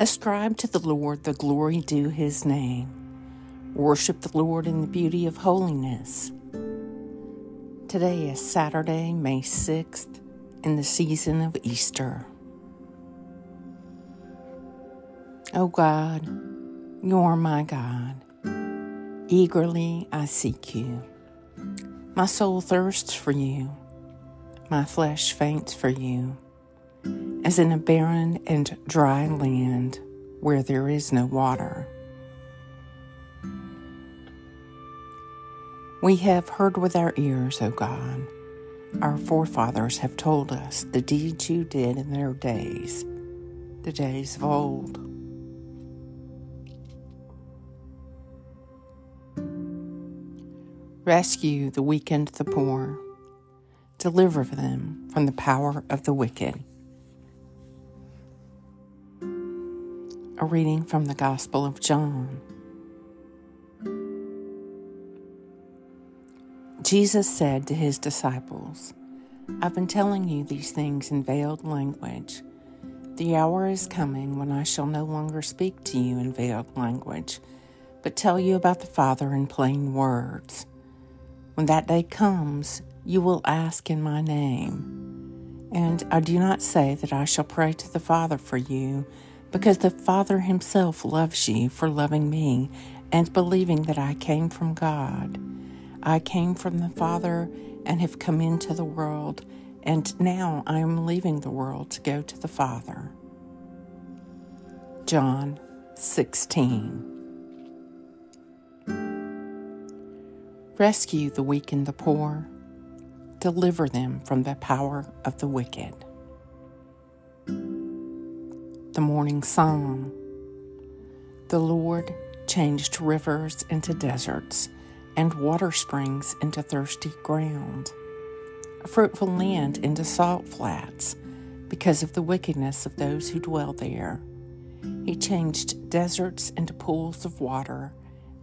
Ascribe to the Lord the glory due his name. Worship the Lord in the beauty of holiness. Today is Saturday, May 6th, in the season of Easter. O oh God, you are my God. Eagerly I seek you. My soul thirsts for you. My flesh faints for you, as in a barren and dry land where there is no water. We have heard with our ears, O God. Our forefathers have told us the deeds you did in their days, the days of old. Rescue the weak and the poor. Deliver them from the power of the wicked. A reading from the Gospel of John. Jesus said to his disciples, I've been telling you these things in veiled language. The hour is coming when I shall no longer speak to you in veiled language, but tell you about the Father in plain words. When that day comes, you will ask in my name. And I do not say that I shall pray to the Father for you, because the Father himself loves you for loving me and believing that I came from God. I came from the Father and have come into the world, and now I am leaving the world to go to the Father. John 16. Rescue the weak and the poor, deliver them from the power of the wicked. The Morning Psalm The Lord changed rivers into deserts and water springs into thirsty ground, a fruitful land into salt flats, because of the wickedness of those who dwell there. He changed deserts into pools of water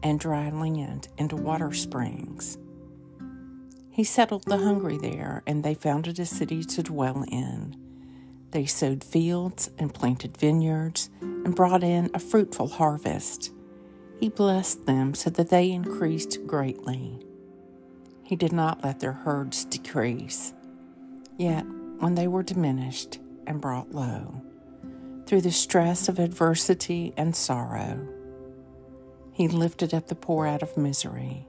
and dry land into water springs. He settled the hungry there, and they founded a city to dwell in. They sowed fields and planted vineyards and brought in a fruitful harvest. He blessed them so that they increased greatly. He did not let their herds decrease. Yet, when they were diminished and brought low, through the stress of adversity and sorrow, he lifted up the poor out of misery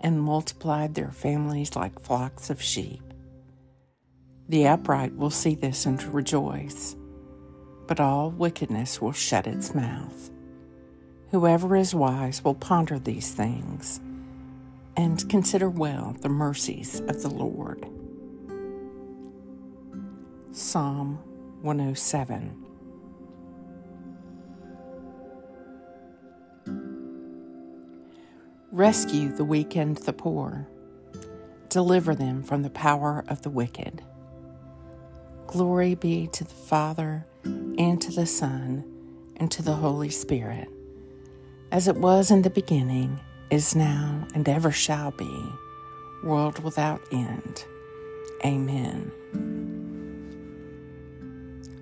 and multiplied their families like flocks of sheep. The upright will see this and rejoice, but all wickedness will shut its mouth. Whoever is wise will ponder these things and consider well the mercies of the Lord. Psalm 107 Rescue the weak and the poor. Deliver them from the power of the wicked. Glory be to the Father, and to the Son, and to the Holy Spirit as it was in the beginning, is now, and ever shall be, world without end. Amen.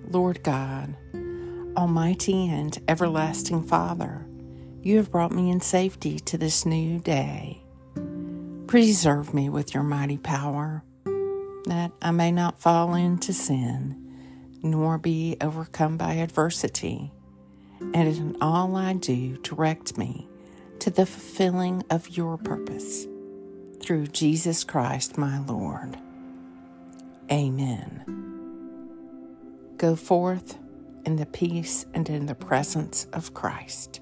Lord God, Almighty and everlasting Father, you have brought me in safety to this new day. Preserve me with your mighty power, that I may not fall into sin, nor be overcome by adversity and in all I do, direct me to the fulfilling of your purpose. Through Jesus Christ, my Lord. Amen. Go forth in the peace and in the presence of Christ.